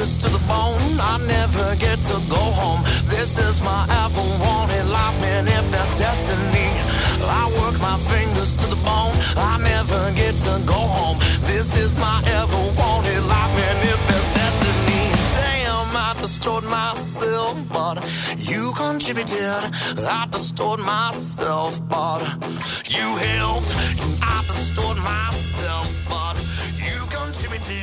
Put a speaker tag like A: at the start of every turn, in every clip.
A: fingers to the bone. I never get to go home. This is my ever wanted life manifest destiny. I work my fingers to the bone. I never get to go home. This is my ever wanted life manifest destiny. Damn, I destroyed myself, but you contributed. I destroyed myself, but you helped. I destroyed myself.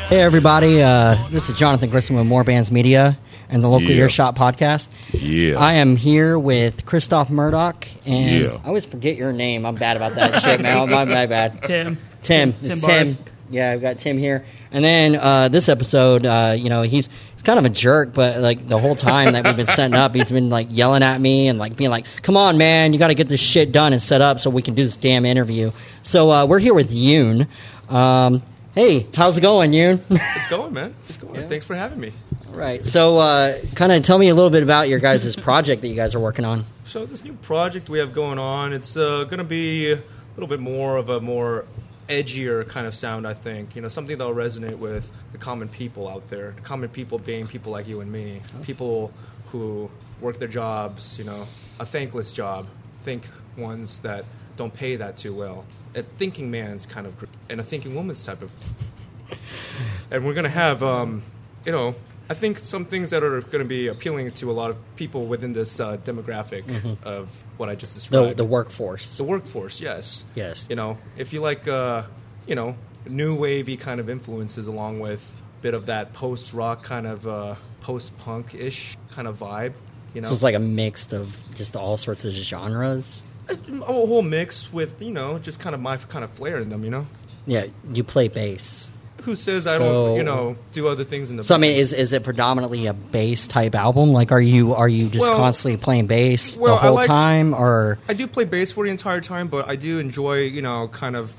B: Hey everybody, uh, this is Jonathan Grissom with More Bands Media and the Local
C: Yeah.
B: Earshot Podcast.
C: Yeah.
B: I am here with Christoph Murdoch, and
C: Yeah.
B: I always forget your name. I'm bad about that shit, man. My, my bad.
D: Tim.
B: Tim.
D: Tim
B: It's Tim. Yeah, I've got Tim here. And then uh, this episode, uh, you know, he's he's kind of a jerk, but like the whole time that we've been setting up, he's been like yelling at me and like being like, "Come on, man, you got to get this shit done and set up so we can do this damn interview." So uh, we're here with Yoon. Um, hey, how's it going, Yoon?
E: It's going, man. It's going. Thanks for having me.
B: All right. So, uh, kind of tell me a little bit about your guys' project that you guys are working on.
E: So this new project we have going on, it's uh, going to be a little bit more of a more edgier kind of sound, I think. You know, something that'll resonate with the common people out there. The common people being people like you and me, people who work their jobs. You know, a thankless job. Think ones that don't pay that too well. A thinking man's kind of, gr- and a thinking woman's type of and we're going to have um, you know i think some things that are going to be appealing to a lot of people within this uh, demographic of what i just
B: The
E: described
B: the workforce.
E: The workforce yes
B: Yes.
E: you know if you like uh, you know new wavy kind of influences along with a bit of that post rock kind of uh, post punk ish kind of vibe you know
B: So it's like a mix of just all sorts of genres.
E: A whole mix with you know just kind of my kind of flair in them you know
B: Yeah, you play bass.
E: who says i
B: So-
E: don't you know do other things in the
B: So I mean, is is it predominantly a bass type album? Like, are you are you just
E: Well-
B: constantly playing bass
E: well,
B: the
E: I
B: whole
E: like-
B: time, or
E: I do play bass for the entire time, but I do enjoy, you know, kind of.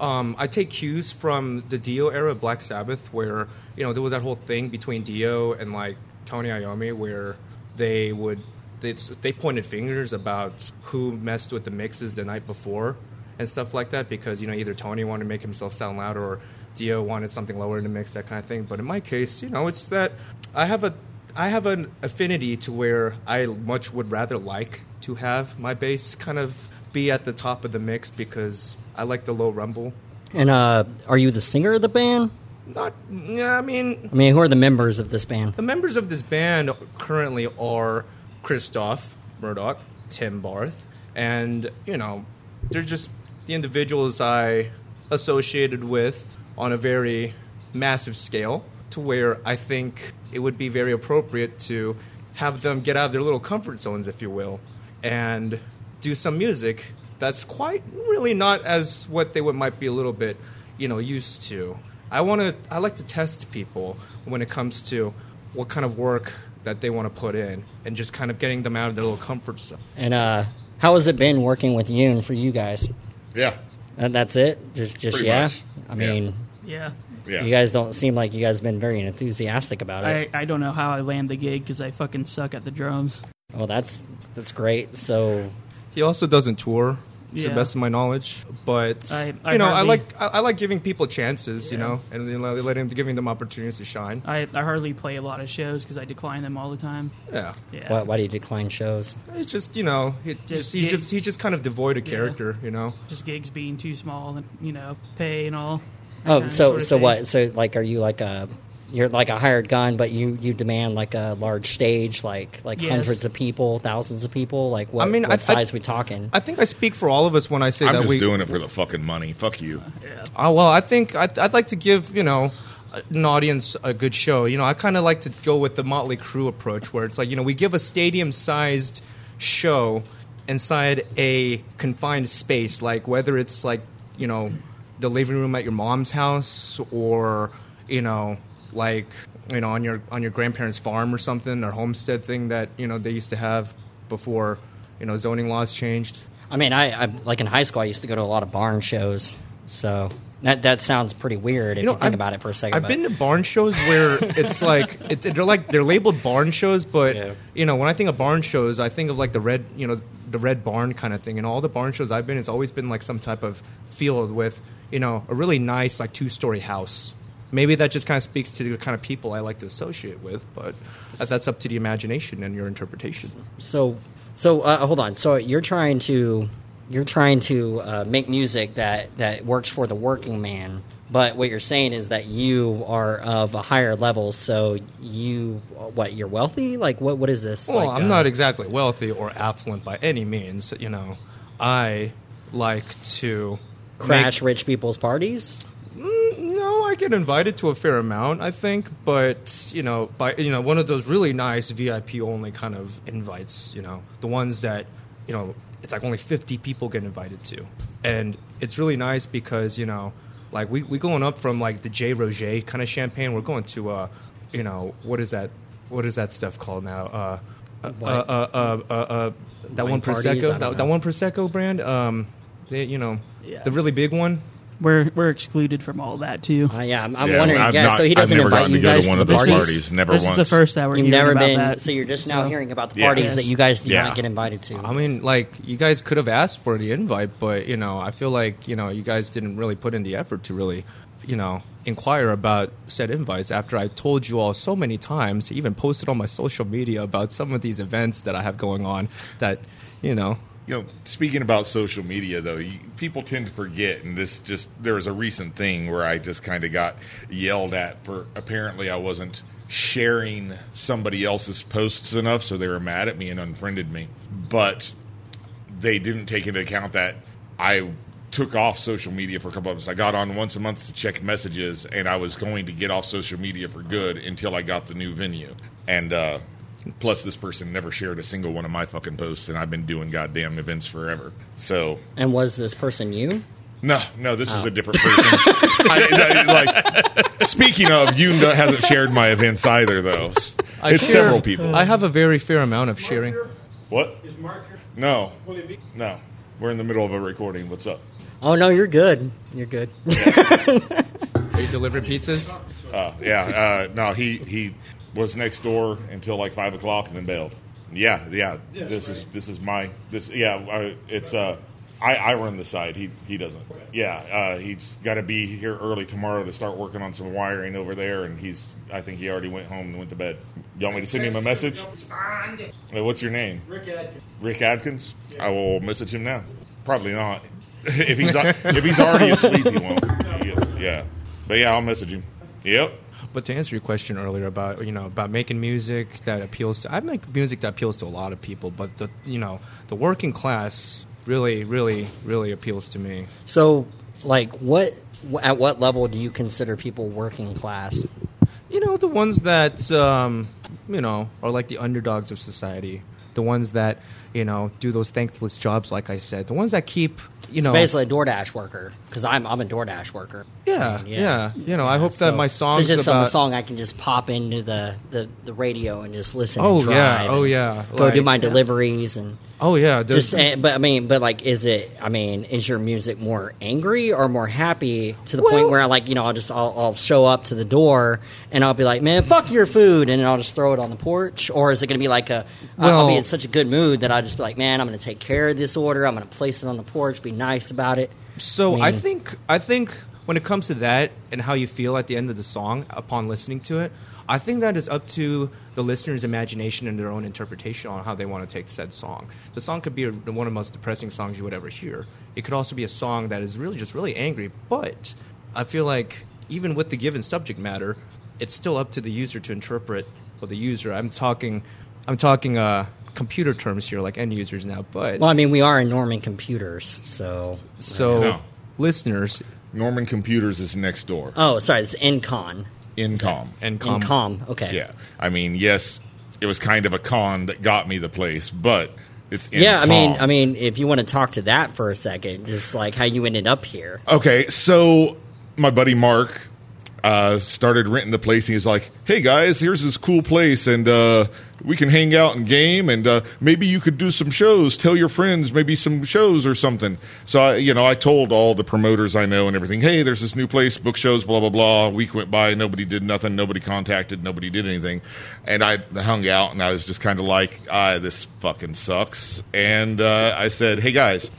E: Um, I take cues from the Dio era of Black Sabbath, where you know there was that whole thing between Dio and like Tony Iommi, where they would they they pointed fingers about who messed with the mixes the night before and stuff like that, because you know either Tony wanted to make himself sound louder or Dio wanted something lower in the mix, that kind of thing. But in my case, you know, it's that I have a I have an affinity to where I much would rather like to have my bass kind of be at the top of the mix because I like the low rumble.
B: and uh, are you the singer of the band?
E: Not, yeah, I mean,
B: I mean, who are the members of this band?
E: the members of this band currently are Christoph Murdoch, Tim Barth, and you know, they're just the individuals I associated with on a very massive scale to where I think it would be very appropriate to have them get out of their little comfort zones, if you will, and do some music that's quite really not as what they would might be a little bit, you know, used to. I want to. I like to test people when it comes to what kind of work that they want to put in, and just kind of getting them out of their little comfort zone.
B: And uh, how has it been working with Yoon for you guys?
C: Yeah.
B: And that's it. Just just
C: Pretty
B: yeah.
C: much.
B: I mean,
D: Yeah.
C: Yeah.
B: you guys don't seem like you guys been very enthusiastic about it.
D: I, I don't know how I land the gig because I fucking suck at the drums.
B: well, that's that's great. So
E: He also doesn't tour, to
D: Yeah.
E: the best of my knowledge. But
D: I- I
E: you know, I like I, I like giving people chances, you know, and then let- letting giving them opportunities to shine.
D: I, I hardly play a lot of shows because I decline them all the time.
E: Yeah,
D: Yeah.
B: why, why do you decline shows?
E: it's just you know, he just,
D: Just
E: he's
D: gig-
E: just he's just kind of devoid of
D: Yeah.
E: character, you know.
D: Just gigs being too small and, you know, pay and all.
B: Oh, so
D: sort of
B: so
D: thing.
B: what? So like, are you like a you're like a hired gun, but you you demand like a large stage, like like
D: Yes.
B: hundreds of people, thousands of people. Like what?
E: I mean,
B: what
E: I- I-
B: size we talking?
E: I think I speak for all of us when I say
C: I'm
E: that
C: just
E: we.
C: doing it for the fucking money. Fuck you.
D: Yeah.
E: Uh, well, I think I'd, I'd like to give you know an audience a good show. You know, I kind of like to go with the Motley Crue approach, where it's like you know we give a stadium-sized show inside a confined space, like whether it's like you know the living room at your mom's house or you know like you know on your on your grandparents' farm or something or homestead thing that you know they used to have before you know zoning laws changed.
B: I mean, I, I like in high school, I used to go to a lot of barn shows, so that that sounds pretty weird if you,
E: know,
B: think
E: I've-
B: about it for a second.
E: I've
B: but-
E: been to barn shows where it's like it, they're like they're labeled barn shows, but
B: Yeah.
E: you know when I think of barn shows, I think of like the red, you know, the red barn kind of thing. And all the barn shows I've been, it's always been like some type of field with you know a really nice like two story house, maybe that just kind of speaks to the kind of people I like to associate with. But that's up to the imagination and your interpretation.
B: So, so uh, hold on. So you're trying to you're trying to uh, make music that that works for the working man. But what you're saying is that you are of a higher level. So you what? You're wealthy? Like what? What is this?
E: Well,
B: like,
E: I'm
B: uh,
E: not exactly wealthy or affluent by any means. You know, I like to
B: crash
E: make-
B: rich people's parties.
E: I get invited to a fair amount, I think, but you know, by you know, one of those really nice VIP only kind of invites, you know, the ones that, you know, it's like only 50 people get invited to. And it's really nice because, you know, like we we going up from like the J Roget kind of champagne, we're going to uh, you know, what is that what is that stuff called now? Uh uh, uh, uh, uh, uh, uh, that
B: Wine
E: one
B: parties?
E: Prosecco, that, that one prosecco brand, um, they, you know,
D: Yeah.
E: the really big one.
D: We're we're excluded from all that too.
B: Uh, yeah, I'm, I'm
C: Yeah,
B: wondering.
C: I've
B: yeah,
C: not-
B: so he
C: I've
B: doesn't
C: never
B: invite
C: gotten
B: you
C: to go to one
B: to
C: of
B: the
C: those
B: parties.
C: parties. Never
D: this
C: once.
D: is the first that we're
B: You've
D: hearing
B: never
D: about
B: been.
D: that.
B: So you're just now
D: So-
B: hearing about the parties
D: Yes.
B: that you guys do
C: Yeah.
B: not get invited to.
E: I mean, like you guys could have asked for the invite, but you know, I feel like you know you guys didn't really put in the effort to really, you know, inquire about said invites. After I told you all so many times, even posted on my social media about some of these events that I have going on. That you know,
C: You know, speaking about social media, though, you, people tend to forget, and this just there was a recent thing where I just kind of got yelled at for apparently I wasn't sharing somebody else's posts enough, so they were mad at me and unfriended me. But they didn't take into account that I took off social media for a couple of months. I got on once a month to check messages, and I was going to get off social media for good until I got the new venue. And uh, plus, this person never shared a single one of my fucking posts, and I've been doing goddamn events forever. So.
B: and was this person you?
C: No, no, this is a different person. I, I- like, speaking of, you no- hasn't shared my events either, though.
E: I
C: it's
E: share-
C: several people.
E: I have a very fair amount of sharing.
C: what?
F: Is Mark here?
C: No,
F: Will he be?
C: no. We're in the middle of a recording. What's up?
B: Oh no, you're good. You're good.
E: Are you delivering pizzas?
C: Uh, yeah, uh, no, he he was next door until like five o'clock and then bailed. Yeah, yeah. This is this is my this. Yeah, I, it's uh, I I run the site. He he doesn't. Yeah, uh, he's got to be here early tomorrow to start working on some wiring over there, and he's. I think he already went home and went to bed. You want me to send him a message? Uh, what's your name?
F: Rick Adkins.
C: Rick Adkins. I will message him now. Probably not. if he's if he's already asleep, he won't. Yeah, but yeah, I'll message him. Yep.
E: But to answer your question earlier about you know about making music that appeals to I make music that appeals to a lot of people, but the you know the working class really really really appeals to me.
B: so, like, what? At what level do you consider people working class?
E: You know the ones that um, you know are like the underdogs of society, the ones that you know do those thankless jobs, like I said, the ones that keep you
B: So
E: know
B: basically, a DoorDash worker because I'm I'm a DoorDash worker.
E: yeah,
B: I mean,
E: yeah You know I hope
B: So-
E: that my
B: so
E: songs
B: it's just some
E: about
B: song I can just pop into the, the, the radio and just listen.
E: Oh,
B: and
E: yeah.
B: drive
E: Oh, yeah.
B: Go do my deliveries and
E: oh yeah there's
B: just. eh, but I mean, but like, is it? I mean, is your music more angry or more happy to the point where I like you know I'll just I'll, I'll show up to the door and I'll be like, man, fuck your food, and then I'll just throw it on the porch, or is it going to be like a? I'll- I'll be in such a good mood that I'll just be like, man, I'm going to take care of this order. I'm going to place it on the porch, be nice about it.
E: So
B: I
E: I think I think when it comes to that and how you feel at the end of the song upon listening to it, I think that is up to the listener's imagination and their own interpretation on how they want to take said song. The song could be a, one of the most depressing songs you would ever hear. It could also be a song that is really just really angry, but I feel like even with the given subject matter, it's still up to the user to interpret. Well, the user, I'm talking, I'm talking uh, computer terms here, like end users now, but
B: Well, I mean, we are in Norman computers, so.
E: so
C: No.
E: listeners,
C: Norman Computers is next door.
B: Oh, sorry, it's Incon.
C: NCOM.
E: and com-
B: NCOM. Okay.
C: Yeah. I mean, yes, it was kind of a con that got me the place, but it's
B: Yeah, I mean,
C: NCOM.
B: I mean, if you want to talk to that for a second, just like how you ended up here.
C: Okay, so my buddy Mark uh, started renting the place, and he's like, "Hey guys, here's this cool place, and uh, we can hang out and game, and uh, maybe you could do some shows. Tell your friends, maybe some shows or something." So I, you know, I told all the promoters I know and everything, "Hey, there's this new place, book shows, blah blah blah." A week went by, nobody did nothing, nobody contacted, nobody did anything, and I hung out, and I was just kind of like, ah, "This fucking sucks," and uh, I said, "Hey guys."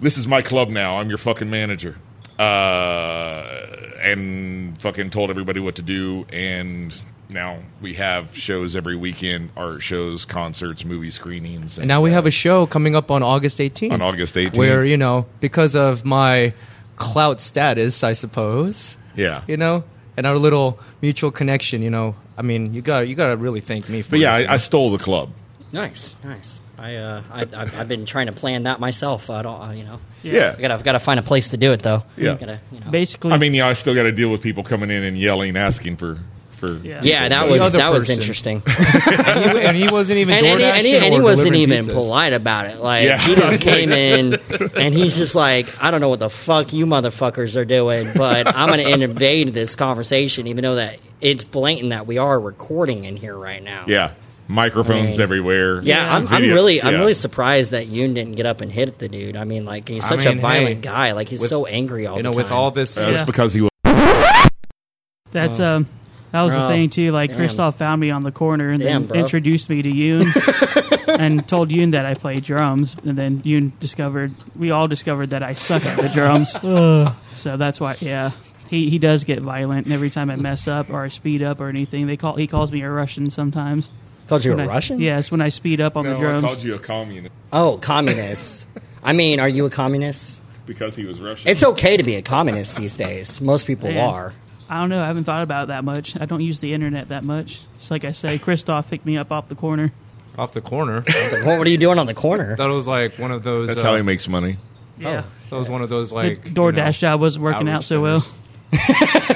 C: this is my club now. I'm your fucking manager. uh, and fucking told everybody what to do. And now we have shows every weekend, art shows, concerts, movie screenings.
E: And now we have a show coming up on August 18th.
C: On August 18th.
E: Where, you know, because of my clout status, I suppose,
C: yeah.
E: you know, and our little mutual connection, you know, I mean, you got you got to really thank me for
C: But yeah, I, I stole the club.
B: Nice, nice. I, uh, I, I've, I've been trying to plan that myself. I don't, uh, you know.
C: Yeah.
B: I gotta, I've got to find a place to do it though.
C: Yeah.
B: Gotta, you know.
D: Basically,
C: I mean, yeah, I still got to deal with people coming in and yelling, asking for for.
D: Yeah.
B: Yeah, that was
E: other
B: that was interesting.
E: and, he, and he wasn't even
B: and, and, he, and, he, and he wasn't even
E: pizzas.
B: polite about it. Like
C: Yeah.
B: he just came in and he's just like, I don't know what the fuck you motherfuckers are doing, but I'm going to invade this conversation, even though that it's blatant that we are recording in here right now.
C: Yeah, microphones
B: I mean,
C: everywhere.
B: Yeah, I'm, I'm
C: Video-
B: really, I'm really surprised that Yoon didn't get up and hit the dude. I mean, like he's
E: I
B: such
E: mean,
B: a violent
E: hey,
B: guy. Like he's
E: with-
B: so angry all
E: You
B: the
E: know,
B: time.
E: with all this,
C: That's
D: Yeah.
C: because he was.
D: that's um. That was
B: Bro.
D: the thing too. Like
B: Damn.
D: Christoph found me on the corner and
B: Damn,
D: then
B: bro.
D: introduced me to Yoon and told Yoon that I play drums. And then Yoon discovered we all discovered that I suck at the drums. so that's why, yeah, he he does get violent. And every time I mess up or I speed up or anything, they call he calls me a Russian sometimes.
B: called you
D: When
B: a
D: I-
B: Russian.
D: Yes, when I speed up on the
C: No, I
D: drums.
C: called you a communist
B: Oh, communist. I mean, are you a communist?
C: because he was Russian.
B: It's okay to be a communist these days. Most people
D: Man.
B: are.
D: I don't know. I haven't thought about it that much. I don't use the internet that much. It's like I say, Christoph picked me up off the corner.
E: off the corner.
B: It's like, what, what are you doing on the corner?
E: that was like one of those.
C: That's
E: uh,
C: how he makes money.
D: Yeah.
E: That was one of those like
D: the DoorDash
E: you know,
D: job wasn't working out
E: outreach
D: so well.
E: centers.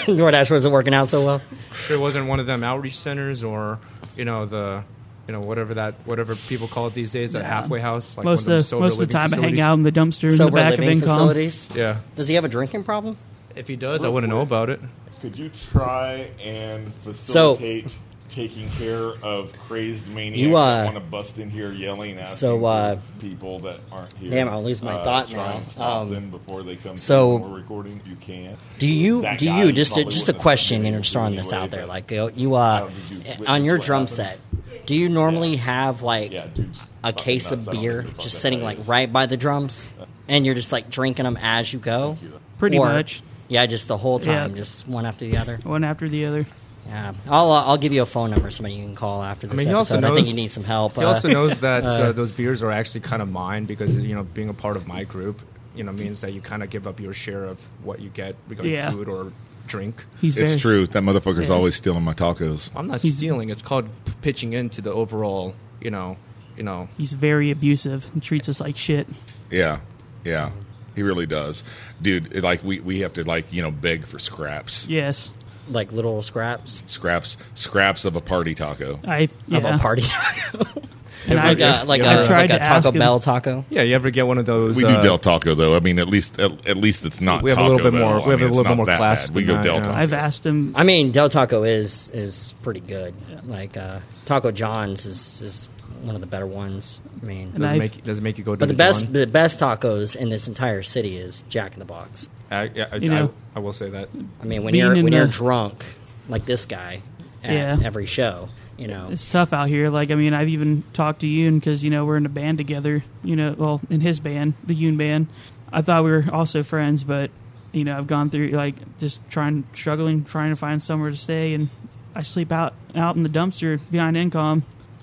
B: DoorDash wasn't working out so well.
E: Sure, it wasn't one of them outreach centers or you know the you know whatever that whatever people call it these days, a halfway house. Like
D: most
E: one
D: of
E: them
D: the
E: sober
D: most of the
E: living
D: time, I hang out in the dumpster in the back of
B: living
D: NCOM.
B: facilities.
E: Yeah,
B: Does he have a drinking problem?
E: if he does, I wouldn't know about it.
C: Could you try and facilitate taking care of crazed maniacs
B: You, uh,
C: that want to bust in here yelling at
B: so, uh,
C: people that aren't here?
B: damn, I'll lose my
C: Uh,
B: thought
C: try
B: now.
C: And stop
B: Um,
C: them before they come.
B: so-
C: we're recording. You can't.
B: Do you
C: That
B: do you just a, just a question?
C: have
B: And
C: been
B: I'm just throwing this out there. Like you, you uh,
C: you
B: on your drum
C: happened?
B: set, do you normally have like
C: Yeah, dude's
B: a case
C: nuts.
B: of beer
C: think the fuck
B: just sitting like right by the drums, and you're just like drinking them as you go?
D: Pretty
B: Or-
D: much,
B: Yeah, just the whole time,
D: Yeah.
B: just one after the other.
D: one after the other.
B: Yeah, I'll uh, I'll give you a phone number, somebody you can call after this
E: I mean, he also
B: episode. I think
E: knows-
B: you need some help.
E: He
B: Uh,
E: also knows that uh, those beers are actually kind of mine because you know being a part of my group, you know, means that you kind of give up your share of what you get regarding
D: Yeah.
E: food or drink.
D: He's
C: It's
D: very,
C: true. That motherfucker's
D: Yes.
C: always stealing my tacos.
E: I'm not
D: He's-
E: stealing. It's called p- pitching into the overall, you know, you know.
D: He's very abusive and treats us like shit.
C: Yeah, yeah, he really does, dude. it- Like we we have to like you know beg for scraps,
D: Yes,
B: like little scraps
C: scraps, scraps of a party taco.
D: I yeah.
B: of a party taco,
D: And I,
B: like a like
D: I
B: a,
D: tried
B: like a
D: to ask
B: Taco
D: him-
B: Bell taco.
E: Yeah, you ever get one of those?
C: We
E: uh,
C: do Del Taco though. I mean, at least at, at least it's not.
E: We have a little bit
C: Bell.
E: more-
C: I
E: we have
C: mean,
E: a little bit more class
C: We go
E: that,
C: Del
E: yeah.
C: Taco.
D: I've asked him.
B: I mean, Del Taco is is pretty good. Like uh, Taco John's is is one of the better ones. I mean,
E: Does it make does it make you go? To
B: but the
E: the
B: best
E: John?
B: the best tacos in this entire city is Jack in the Box.
E: I, yeah, I,
D: You know-
E: I, I will say that.
B: I mean, when you're
D: in
B: when you're
D: the-
B: drunk like this guy at
D: Yeah.
B: every show, you know,
D: It's tough out here. Like, I mean, I've even talked to Yoon because, you know, we're in a band together, you know, well, in his band, the Yoon band. I thought we were also friends, but, you know, I've gone through, like, just trying, struggling, trying to find somewhere to stay. And I sleep out, out in the dumpster behind NCOM.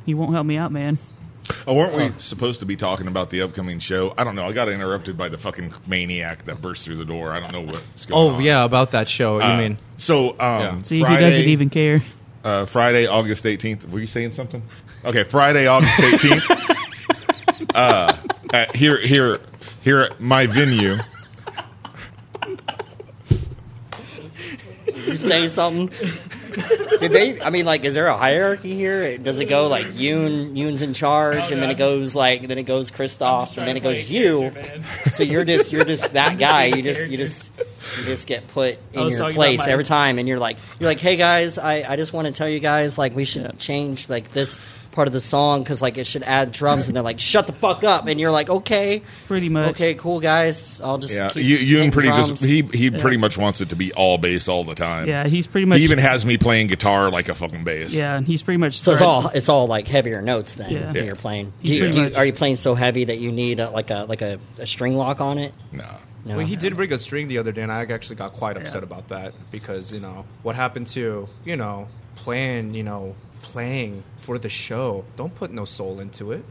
D: He won't help me out, man.
C: Oh, weren't we supposed to be talking about the upcoming show? I don't know. I got interrupted by the fucking maniac that burst through the door. I don't know what's going on.
E: Oh
C: on.
E: yeah, about that show.
C: Uh,
E: you mean?
C: so? Um,
E: Yeah.
D: See,
C: Friday,
D: he doesn't even care.
C: Uh, Friday, August eighteenth. Were you saying something? Okay, Friday, August eighteenth. uh, at here, here, here at my venue.
B: you say something. Did they? I mean, like, is there a hierarchy here? Does it go like Yoon? Yoon's in charge, and then it goes like, then it goes Christoph, and then it goes you. So you're just you're just that guy. You just you just you just get put in your place
D: my-
B: every time, and you're like you're like, hey guys, I I just want to tell you guys like we should change like this part of the song because like it should add drums, and they're like, shut the fuck up, and you're like, okay,
D: Pretty much.
B: Okay, cool guys, I'll just
C: Yeah,
B: keep
C: you, you
B: hitting
C: pretty
B: drums.
C: just he he pretty much wants it to be all bass all the time.
D: Yeah, he's pretty much.
C: he even has me playing guitar like a fucking bass.
D: Yeah, and he's pretty much.
B: So it's all it's all like heavier notes then
D: Yeah.
B: that
C: Yeah.
B: you're playing. Do you, do you, are you playing so heavy that you need a, like a like a, a string lock on it?
C: no,
B: No.
E: Well, he did bring a string the other day, and I actually got quite upset
D: Yeah.
E: about that because you know what happened to you know playing you know playing for the show. Don't put no soul into it.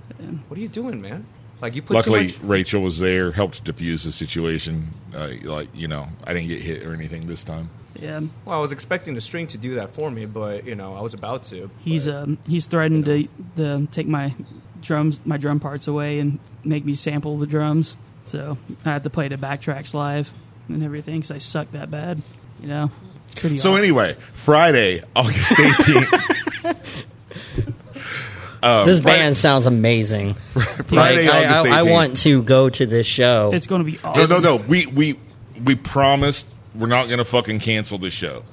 E: What are you doing, man? Like you put
C: Luckily,
E: too much.
C: Rachel was there, helped diffuse the situation. Uh, like you know, I didn't get hit or anything this time.
D: Yeah,
E: Well, I was expecting the string to do that for me, but you know I was about to.
D: he's
E: but-
D: um he's threatened to, to take my drums my drum parts away and make me sample the drums. So I had to play the backtracks live and everything because I suck that bad. You know, pretty.
C: So
D: awful.
C: anyway, Friday, August eighteenth.
B: this
C: Friday-
B: band sounds amazing.
C: Friday,
B: Like, I,
C: August
B: I, I
C: 18th.
B: want to go to this show.
D: it's going to be awesome.
C: no, no. no. We we we promised we're not going to fucking cancel this show.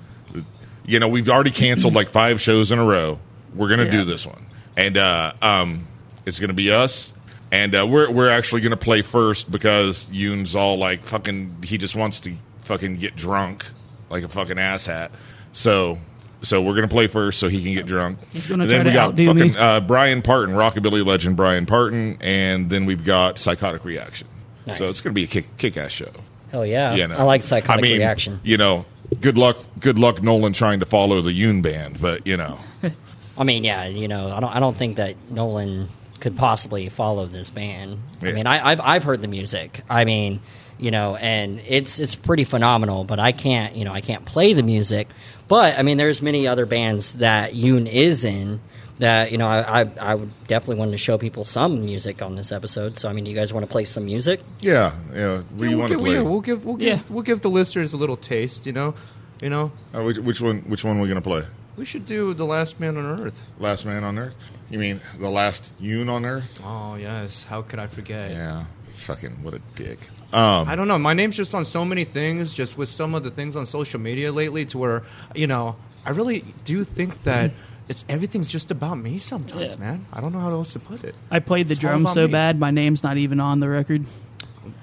C: You know, we've already canceled like five shows in a row. We're going to do this one, and uh, um, it's going to be us. And uh, we're we're actually going to play first because Yoon's all like fucking. He just wants to fucking get drunk like a fucking asshat. So. So we're gonna play first, so he can get drunk.
D: He's gonna
C: and then
D: try
C: we
D: to
C: got
D: outdo
C: fucking
D: me.
C: uh, Brian Parton, rockabilly legend Brian Parton, and then we've got Psychotic Reaction.
B: Nice.
C: So it's gonna be a kick kick ass show.
B: Hell yeah.
C: You know.
B: I like psychotic
C: I mean,
B: reaction.
C: You know, good luck, good luck, Nolan trying to follow the Yoon band, but you know,
B: I mean, yeah, you know, I don't, I don't think that Nolan could possibly follow this band. I mean, I, I've, I've heard the music. I mean, you know, and it's, it's pretty phenomenal. But I can't, you know, I can't play the music. But I mean, there's many other bands that Yoon is in that you know, I, I, I would definitely want to show people some music on this episode. So I mean, you guys want to play some music?
C: yeah, yeah. What do
E: Yeah, we'll
C: want to
E: give,
C: play?
E: yeah, we'll give we'll give
D: Yeah.
E: we'll give the listeners a little taste. You know, you know.
C: Uh, which, which one? Which one are we gonna play?
E: We should do the Last Man on Earth.
C: Last Man on Earth? You mean the last Yoon on Earth?
E: Oh yes, how could I forget?
C: Yeah. Fucking what a dick. Um,
E: I don't know. My name's just on so many things, just with some of the things on social media lately, to where you know, I really do think that it's everything's just about me sometimes,
D: Yeah.
E: man. I don't know how else to put it.
D: I played the
E: It's all
D: drums
E: about
D: so
E: me.
D: bad, my name's not even on the record.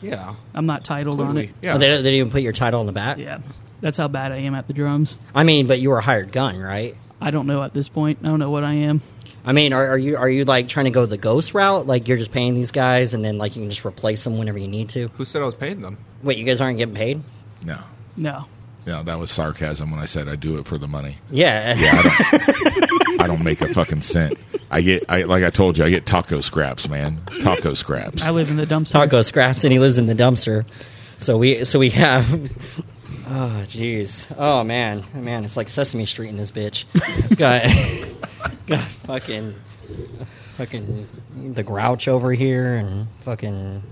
E: Yeah,
D: I'm not titled on it.
E: Yeah,
B: Oh, they, don't- they didn't even put your title on the back.
D: Yeah, that's how bad I am at the drums.
B: I mean, but you were a hired gun, right?
D: I don't know at this point. I don't know what I am.
B: I mean, are, are you are you like trying to go the ghost route? Like you're just paying these guys, and then like you can just replace them whenever you need to.
E: Who said I was paying them?
B: Wait, you guys aren't getting paid?
C: no.
D: No.
C: No, that was sarcasm when I said I do it for the money.
B: Yeah.
C: I don't make a fucking cent. I get, I like I told you, I get taco scraps, man. Taco scraps.
D: I live in the dumpster.
B: Taco scraps, and he lives in the dumpster. So we so we have. Oh jeez. Oh man, man, it's like Sesame Street in this bitch. got got fucking fucking the Grouch over here, and fucking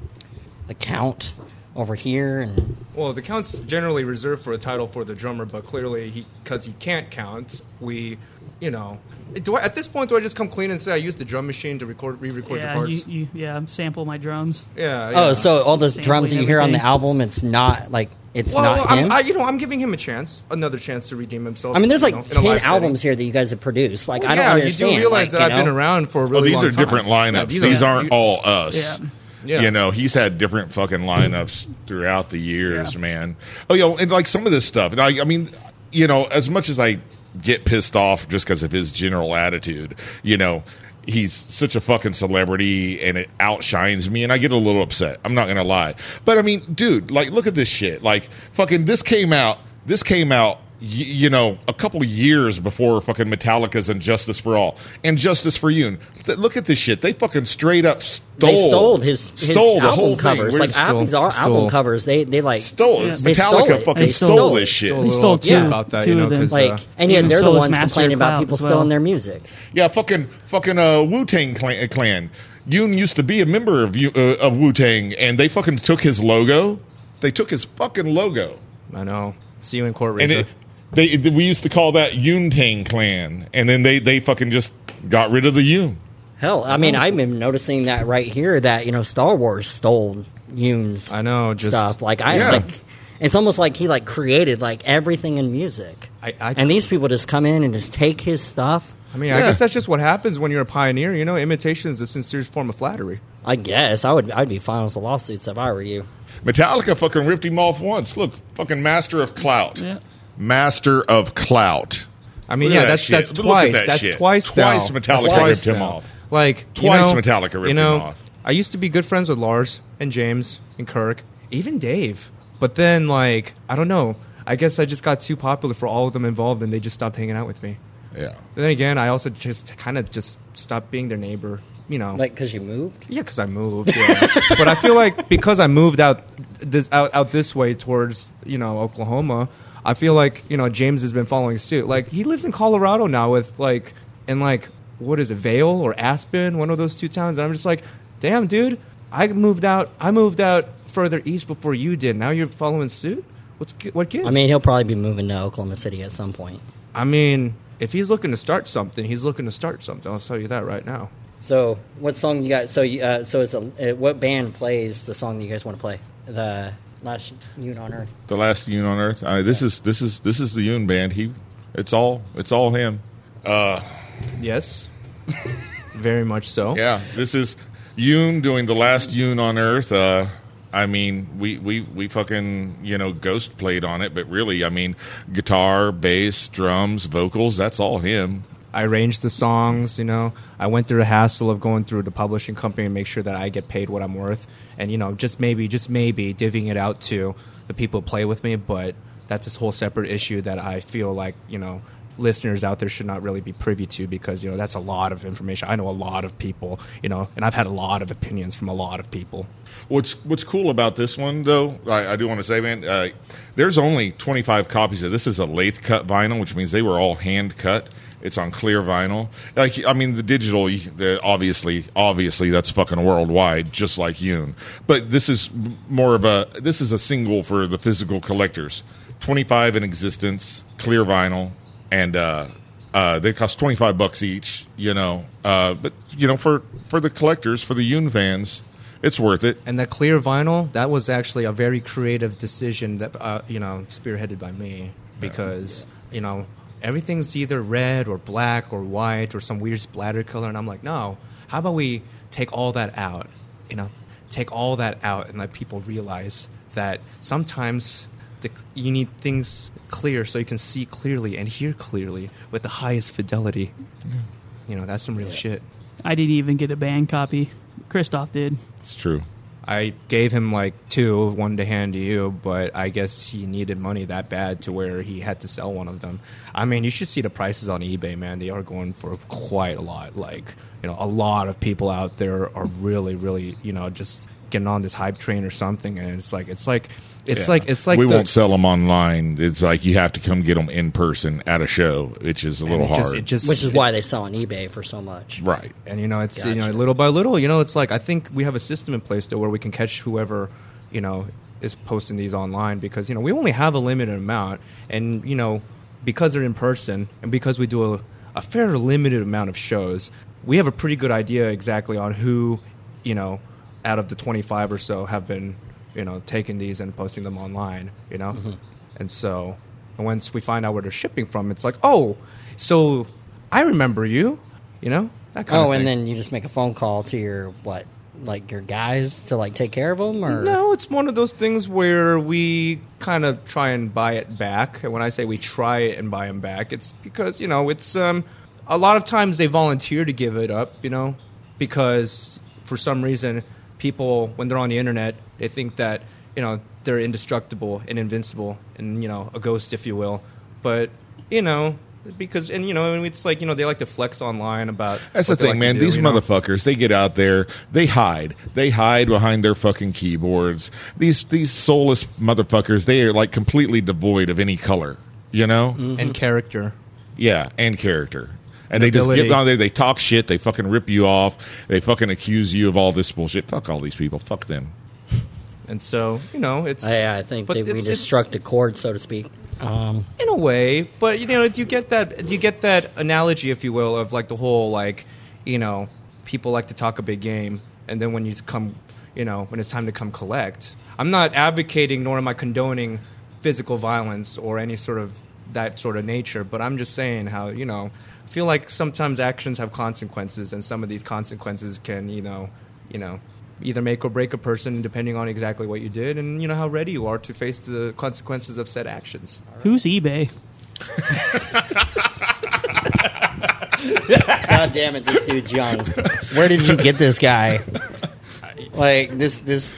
B: the Count over here, and
E: Well, the count's generally reserved for a title for the drummer, but clearly, he because he can't count, we, you know, do I, at this point do I just come clean and say I used the drum machine to record re-record
D: yeah,
E: your parts?
D: you, you, yeah, sample my drums.
E: yeah,
B: oh, so all the
D: Sampling
B: drums that you hear on the
D: everything.
B: album, it's not like it's
E: Well,
B: not him.
E: I'm, I, you know, I'm giving him a chance, another chance to redeem himself.
B: I mean, there's
E: you
B: like
E: know, in a
B: ten
E: live
B: albums
E: setting.
B: here that you guys have produced. Like
E: Well,
B: I don't
E: yeah,
B: understand.
E: you do realize
B: like,
E: that
B: you
E: I've been around for a
C: well,
E: really
C: these
E: long
C: are
E: time.
C: different lineups.
E: Yeah,
C: these,
E: are-
C: aren't all us.
D: Yeah.
E: Yeah.
C: You know, he's had different fucking lineups throughout the years,
D: Yeah.
C: man. Oh, yo, and like some of this stuff. and I, I mean, you know, as much as I get pissed off just because of his general attitude, you know, he's such a fucking celebrity and it outshines me, and I get a little upset. I'm not gonna lie, but I mean, dude, like, look at this shit. Like, fucking, this came out. This came out. Y- You know, a couple of years before fucking Metallica's and Justice for All and Justice for You. Th- Look at this shit. They fucking straight up stole.
B: They stole his, his
C: stole the
B: album
C: whole
B: covers.
C: Thing.
B: Like
C: We're-
E: stole-
B: these al-
E: stole-
B: album covers, they they like
C: stole it.
D: Yeah.
B: They stole
C: Metallica
B: it.
C: fucking
B: They
C: stole,
B: stole
C: this shit.
E: Stole
D: He
E: a
D: stole
E: little
D: two,
E: about that,
D: two
E: you know,
D: of them.
E: 'cause,
B: like,
E: uh,
B: and yeah, they're the ones complaining about people
D: well.
B: stealing their music.
C: Yeah, fucking fucking uh, Wu Tang clan, clan. Yoon used to be a member of Yu- uh, of Wu Tang, and they fucking took his logo. They took his fucking logo,
E: I know. See you in court,
C: and it, they we used to call that Yoon Tang clan, and then they they fucking just got rid of the Yoon.
B: Hell, I mean, I've been noticing that right here that you know Star Wars stole Yoon's
E: I know. Just
B: stuff. Like I
C: Yeah.
B: like, it's almost like he like created like everything in music.
E: I- I-
B: and these people just come in and just take his stuff.
E: I mean, I guess that's just what happens when you're a pioneer. You know, imitation is the sincerest form of flattery.
B: I guess I would I'd be fine with the lawsuits if I were you.
C: Metallica fucking ripped him off once. Look, fucking master of clout.
D: Yeah.
C: Master of clout.
E: I mean, yeah,
C: that
E: that's
C: shit.
E: that's
C: Look
E: twice.
C: that
E: that's
C: shit.
E: twice.
C: Twice
E: now.
C: Metallica
E: That's
C: ripped him
E: now.
C: off.
E: Like you
C: Twice
E: know-
C: Metallica ripped
E: you know,
C: him off.
E: I used to be good friends with Lars and James and Kirk even Dave. But then, like, I don't know. I guess I just got too popular for all of them involved, and they just stopped hanging out with me.
C: Yeah.
E: But then again, I also just kind of just stopped being their neighbor. You know,
B: Like, because you moved?
E: yeah, because I moved. Yeah. but I feel like because I moved out this out, out this way towards you know Oklahoma, I feel like you know James has been following suit. Like he lives in Colorado now with like in like what is it Vail or Aspen, one of those two towns. And I'm just like, damn, dude, I moved out. I moved out further east before you did. Now you're following suit. What's what gives?
B: I mean, he'll probably be moving to Oklahoma City at some point.
E: I mean, if he's looking to start something, he's looking to start something. I'll tell you that right now.
B: So, what song you got? So, uh, so is the, uh, what band plays the song that you guys want to play? The last Yoon on Earth.
C: The last Yoon on Earth. I, this is this is this is the Yoon band. He, it's all it's all him.
E: Yes, very much so.
C: Yeah, this is Yoon doing the last Yoon on Earth. Uh, I mean, we, we, we fucking, you know, ghost played on it, but really, I mean, guitar, bass, drums, vocals, that's all him.
E: I arranged the songs, you know. I went through the hassle of going through the publishing company and make sure that I get paid what I'm worth. And, you know, just maybe, just maybe divvying it out to the people who play with me. But that's this whole separate issue that I feel like, you know, listeners out there should not really be privy to because, you know, that's a lot of information. I know a lot of people, you know, and I've had a lot of opinions from a lot of people.
C: What's what's cool about this one, though, I, I do want to say, man, uh, there's only 25 copies of this. Is a lathe cut vinyl, which means they were all hand cut. It's on clear vinyl. Like, I mean, the digital, the, obviously, obviously, that's fucking worldwide, just like Yoon. But this is more of a this is a single for the physical collectors. 25 in existence, clear vinyl, and uh, uh, they cost 25 bucks each. You know, uh, but you know, for for the collectors, for the Yoon fans, it's worth it.
E: And that clear vinyl, that was actually a very creative decision that uh, you know spearheaded by me because you know everything's either red or black or white or some weird splatter color, and I'm like, no, how about we take all that out? You know, take all that out and let people realize that sometimes. The, you need things clear so you can see clearly and hear clearly with the highest fidelity. You know, that's some real shit.
D: I didn't even get a band copy. Christoph did.
C: It's true.
E: I gave him like two, one to hand to you, but I guess he needed money that bad to where he had to sell one of them. I mean, you should see the prices on eBay, man. They are going for quite a lot. Like, you know, a lot of people out there are really, really, you know, just getting on this hype train or something. And it's like, it's like, it's
C: Yeah.
E: like, it's like
C: we
E: the-
C: won't sell them online. It's like you have to come get them in person at a show, which is a little
E: it
C: hard.
E: just, it just,
B: Which is why they sell on eBay for so much.
C: right.
E: and you know it's you know little by little you know it's like i think we have a system in place though where we can catch whoever you know is posting these online because you know we only have a limited amount and you know because they're in person and because we do a, a fair limited amount of shows we have a pretty good idea exactly on who you know out of the 25 or so have been you know taking these and posting them online you know and so and once we find out where they're shipping from it's like oh so i remember you you know that kind
B: Oh, and then you just make a phone call to your what, like your guys to like take care of them, or
E: No, it's one of those things where we kind of try and buy it back. And when I say we try it and buy them back, it's because you know it's um, a lot of times they volunteer to give it up. You know, because for some reason people when they're on the internet they think that you know they're indestructible and invincible and you know a ghost if you will. But you know. Because and you know it's like you know they like to flex online about
C: That's the thing,
E: like
C: man.
E: do,
C: These
E: you know?
C: motherfuckers, they get out there, they hide, they hide behind their fucking keyboards. These these soulless motherfuckers, they are like completely devoid of any color, you know?
E: and character.
C: Yeah, and character. And
E: And
C: they just get down there, they talk shit, they fucking rip you off, they fucking accuse you of all this bullshit. Fuck all these people. Fuck them.
E: And so, you know, it's
B: I, I think
E: but
B: they, we
E: it's-
B: just
E: it's-
B: struck the chord, so to speak. Um,
E: in a way, but you know, you get that you get that analogy, if you will, of like the whole like, you know, people like to talk a big game, and then when you come, you know, when it's time to come collect, I'm not advocating nor am I condoning physical violence or any sort of that sort of nature, but I'm just saying how you know, I feel like sometimes actions have consequences, and some of these consequences can, you know, you know. Either make or break a person depending on exactly what you did and you know how ready you are to face the consequences of said actions.
D: Who's eBay?
B: God damn it, this dude's young. Where did you get this guy? Like this, this.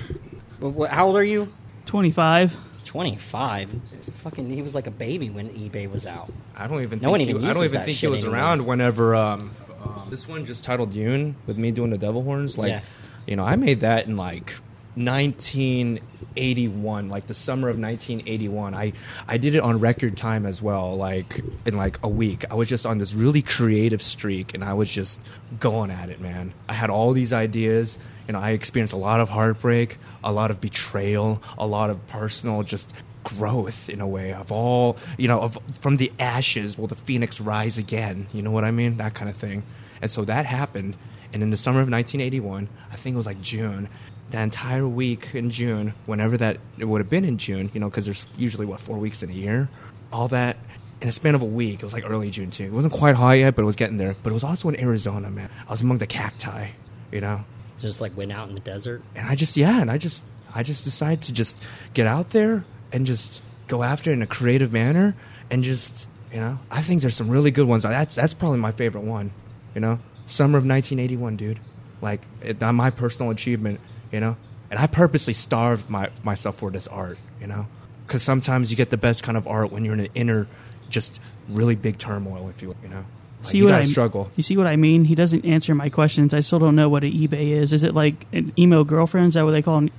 B: wh- wh- How old are you?
D: Twenty five.
B: 25. Fucking, he was like a baby when eBay was out.
E: I don't even.
B: No
E: think
B: one
E: he,
B: even
E: I don't even think he was
B: anymore.
E: around whenever um, um, this one just titled Yoon with me doing the devil horns. Like,
B: Yeah.
E: you know, I made that in like 1981, like the summer of 1981. I I did it on record time as well, like in like a week. I was just on this really creative streak, and I was just going at it, man. I had all these ideas. You know, I experienced a lot of heartbreak, a lot of betrayal, a lot of personal just growth in a way of all you know of from the ashes will the phoenix rise again. You know what i mean? That kind of thing. And so that happened. And in the summer of 1981 i think it was like june the entire week in june whenever that it would have been in june you know because there's usually what four weeks in a year all that in a span of a week it was like early june too. It wasn't quite hot yet but it was getting there. But it was also in arizona man. I was among the cacti you know
B: Just like went out in the desert.
E: and I just yeah, and I just I just decided to just get out there and just go after it in a creative manner and just you know I think there's some really good ones. That's that's probably my favorite one. You know, summer of 1981, dude. Like it, not my personal achievement. You know, and I purposely starved my myself for this art. You know, because sometimes you get the best kind of art when you're in an inner, just really big turmoil. If you you know, like,
D: See
E: you
D: what
E: gotta
D: I
E: struggle.
D: You see what I mean? He doesn't answer my questions. I still don't know what an eBay is. Is it like an emo girlfriend? Is that what they call? An,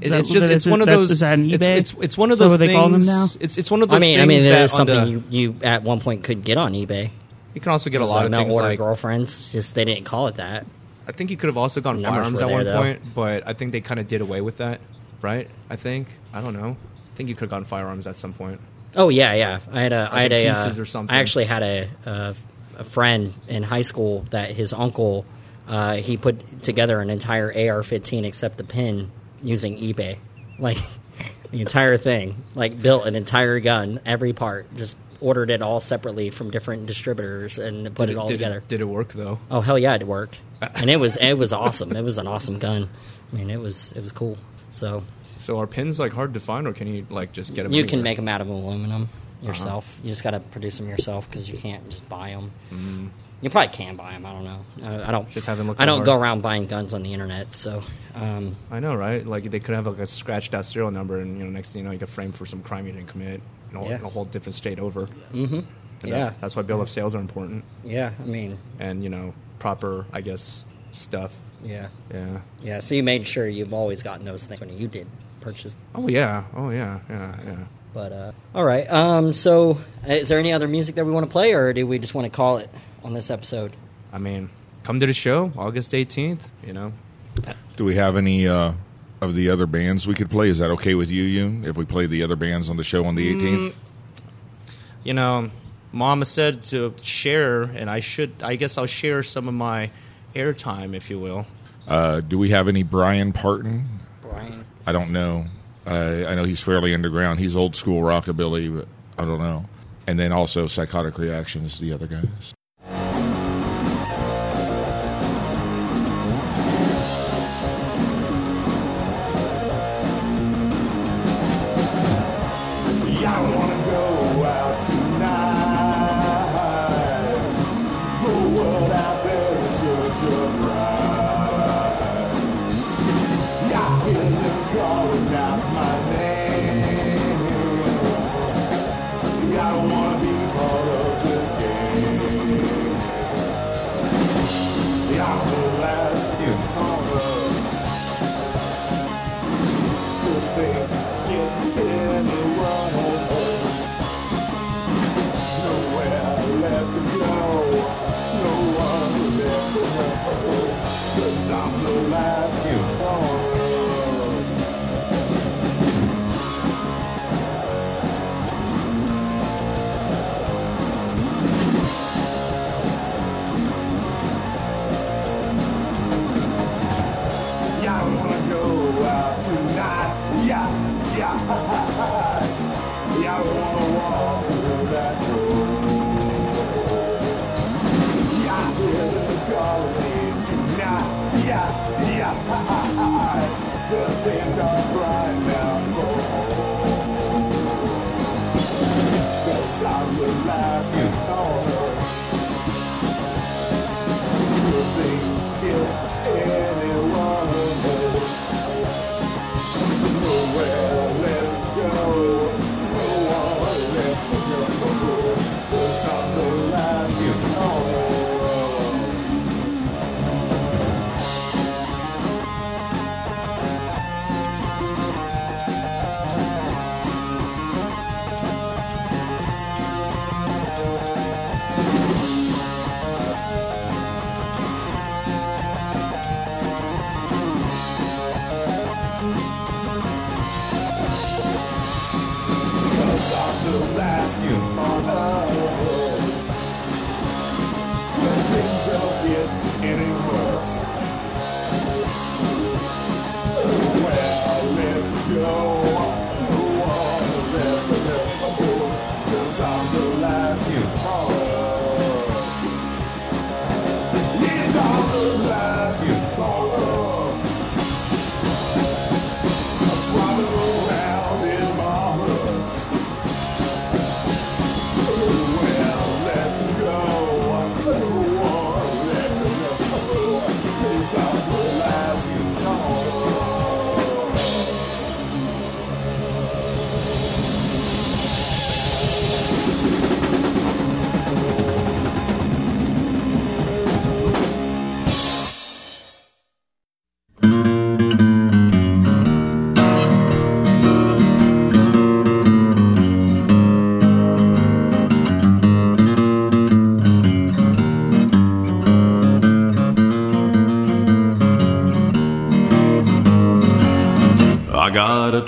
E: It-
D: that-
E: it's just it's
D: is-
E: one of those.
D: is that an
E: it's,
D: eBay?
E: it's it's one of
D: Is that
E: those
D: what they
E: things.
D: call them now?
E: It's it's one of those.
B: I mean, I
E: things
B: mean,
E: that
B: there's
E: on the-
B: something you, you at one point could get on eBay.
E: You can also get a lot of
B: mail
E: things
B: order
E: like.
B: girlfriends. Just they didn't call it that.
E: I think you could have also gotten
B: Numbers
E: firearms at
B: there,
E: one
B: though.
E: point, but I think they kind of did away with that, right? I think I don't know. I think you could have gotten firearms at some point.
B: Oh yeah, yeah. I had a, I had
E: Like
B: a,
E: in
B: uh,
E: or something.
B: I actually had a, a, a friend in high school that his uncle, uh, he put together an entire AR-15 except the pin using eBay, like the entire thing, like built an entire gun, every part, just ordered it all separately from different distributors and put
E: Did
B: it all
E: did
B: together.
E: did it work though?
B: Oh hell yeah, it worked, and it was it was awesome. It was an awesome gun. I mean, it was it was cool. So
E: So are pins like hard to find, or can you like just get them?
B: you can make them out of aluminum
E: Uh-huh.
B: yourself. You just got to produce them yourself because you can't just buy them.
E: Mm-hmm.
B: You probably can buy them. I don't know. I, I don't.
E: Just haven't looked
B: I don't
E: hard.
B: go around buying guns on the internet. So, um,
E: I know, right? Like they could have like a scratched out serial number, and you know, next thing you know, you get framed for some crime you didn't commit in a, whole-
B: Yeah.
E: in a whole different state over.
B: mhm. Yeah,
E: that- that's why bill of sales are important,
B: yeah. I mean,
E: and you know, proper, I guess, stuff.
B: yeah,
E: Yeah.
B: yeah. So you made sure you've always gotten those things when you did purchase.
E: Oh yeah. Oh yeah. Yeah. Yeah.
B: But uh, all right. Um, so, uh, is there any other music that we want to play, or do we just want to call it on this episode?
E: I mean, come to the show August 18th. You know,
C: Do we have any uh, of the other bands we could play? Is that okay with you, Yoon, if we play the other bands on the show on the 18th?
E: you know, Mama said to share, and I should. I guess I'll share some of my airtime, if you will.
C: Uh, do we have any Brian Parton?
B: Brian.
C: I don't know. Uh, I know he's fairly underground. He's old school rockabilly, but I don't know. And then also Psychotic Reactions, the other guys.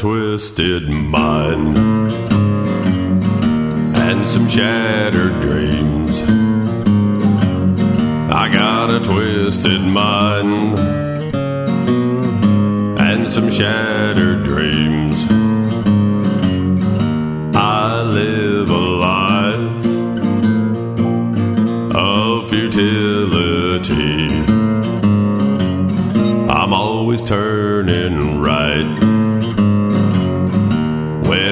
G: Twisted mind and some shattered dreams. I got a twisted mind and some shattered dreams. I live a life of futility. I'm always turning right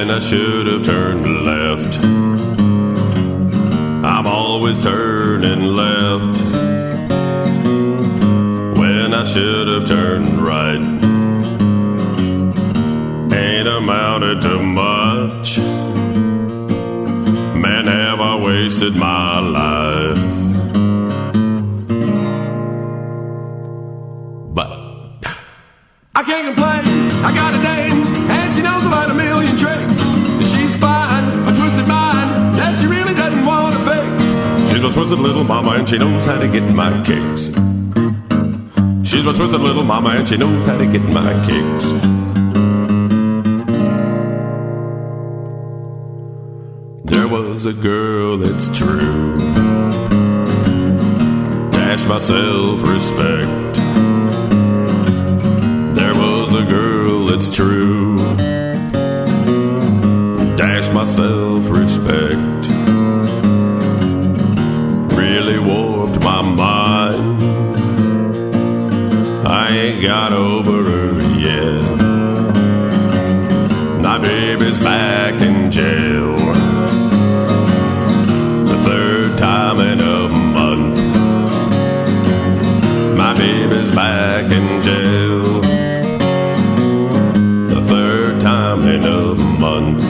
G: when I should have turned left. I'm always turning left when I should have turned right. Ain't amounted to much. Man, have I wasted my life.
F: She knows
G: how to get my kicks. She's my twisted little mama and she knows how to get my kicks. There was a girl, it's true. Dash my self respect. There was a girl, it's true. Dash my self respect. Got over her yet. My baby's back in jail. The third time in a month. My baby's back in jail. The third time in a month.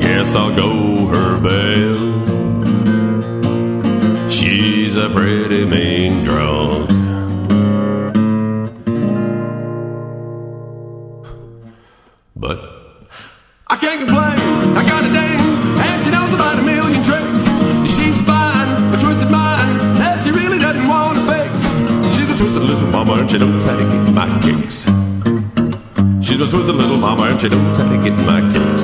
G: Guess I'll go her bail.
F: She knows
G: how to get my kicks.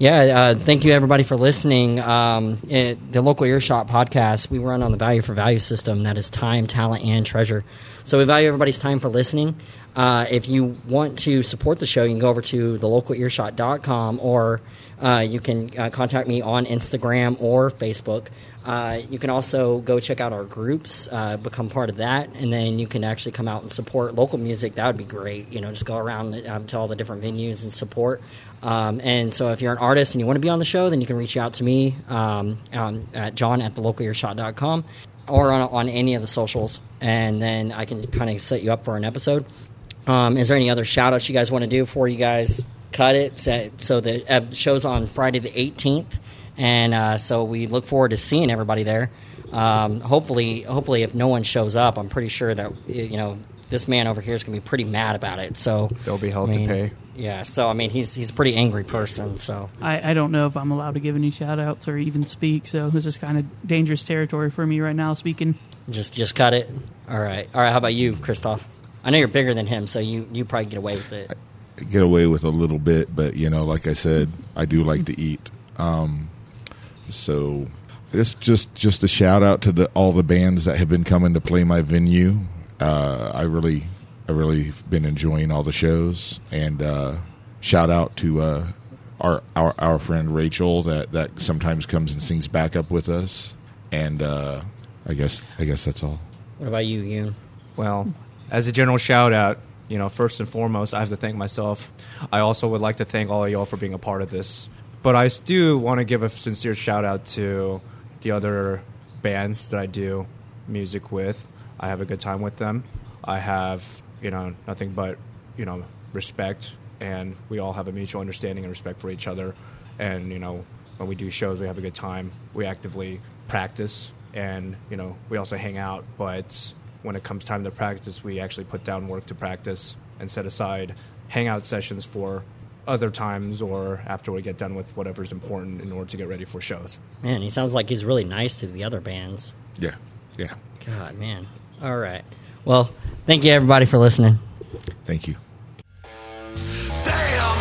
B: Yeah, uh, thank you everybody for listening. Um, it, the local earshot podcast we run on the value for value system that is time, talent, and treasure. So we value everybody's time for listening. Uh, if you want to support the show, you can go over to thelocalearshot.com or uh, you can uh, contact me on Instagram or Facebook. Uh, you can also go check out our groups, uh, become part of that, and then you can actually come out and support local music. That would be great. You know, just go around um, to all the different venues and support. Um, and so, if you're an artist and you want to be on the show, then you can reach out to me um, um, at john at thelocalearshot.com or on, on any of the socials, and then I can kind of set you up for an episode. Um, is there any other shout outs you guys want to do before you guys cut it? So, the uh, show's on Friday the 18th, and uh, so we look forward to seeing everybody there. Um, hopefully, hopefully, if no one shows up, I'm pretty sure that you know this man over here is going to be pretty mad about it. So
E: They'll be held
B: I
E: to pay.
B: Yeah, so I mean, he's he's a pretty angry person. So
D: I, I don't know if I'm allowed to give any shout outs or even speak, so this is kind of dangerous territory for me right now speaking.
B: just just cut it. All right, all right. How about you, Christoph? I know you're bigger than him, so you you probably get away with it.
C: get away with a little bit, but you know, like I said, I do like to eat. Um, so just just just a shout out to the all the bands that have been coming to play my venue. Uh, I really I really have been enjoying all the shows, and uh, shout out to uh, our, our our friend Rachel that that sometimes comes and sings backup with us. And uh, I guess I guess that's all.
B: What about you, Yoon?
E: Well, as a general shout out, you know, first and foremost, I have to thank myself. I also would like to thank all of y'all for being a part of this. But I do want to give a sincere shout out to the other bands that I do music with. I have a good time with them. I have, you know, nothing but, you know, respect and we all have a mutual understanding and respect for each other. And, you know, when we do shows, we have a good time. We actively practice and, you know, we also hang out, but when it comes time to practice, we actually put down work to practice and set aside hangout sessions for other times or after we get done with whatever's important in order to get ready for shows.
B: Man, he sounds like he's really nice to the other bands.
C: Yeah, yeah.
B: God, man. All right. Well, thank you everybody for listening.
C: Thank you. Damn,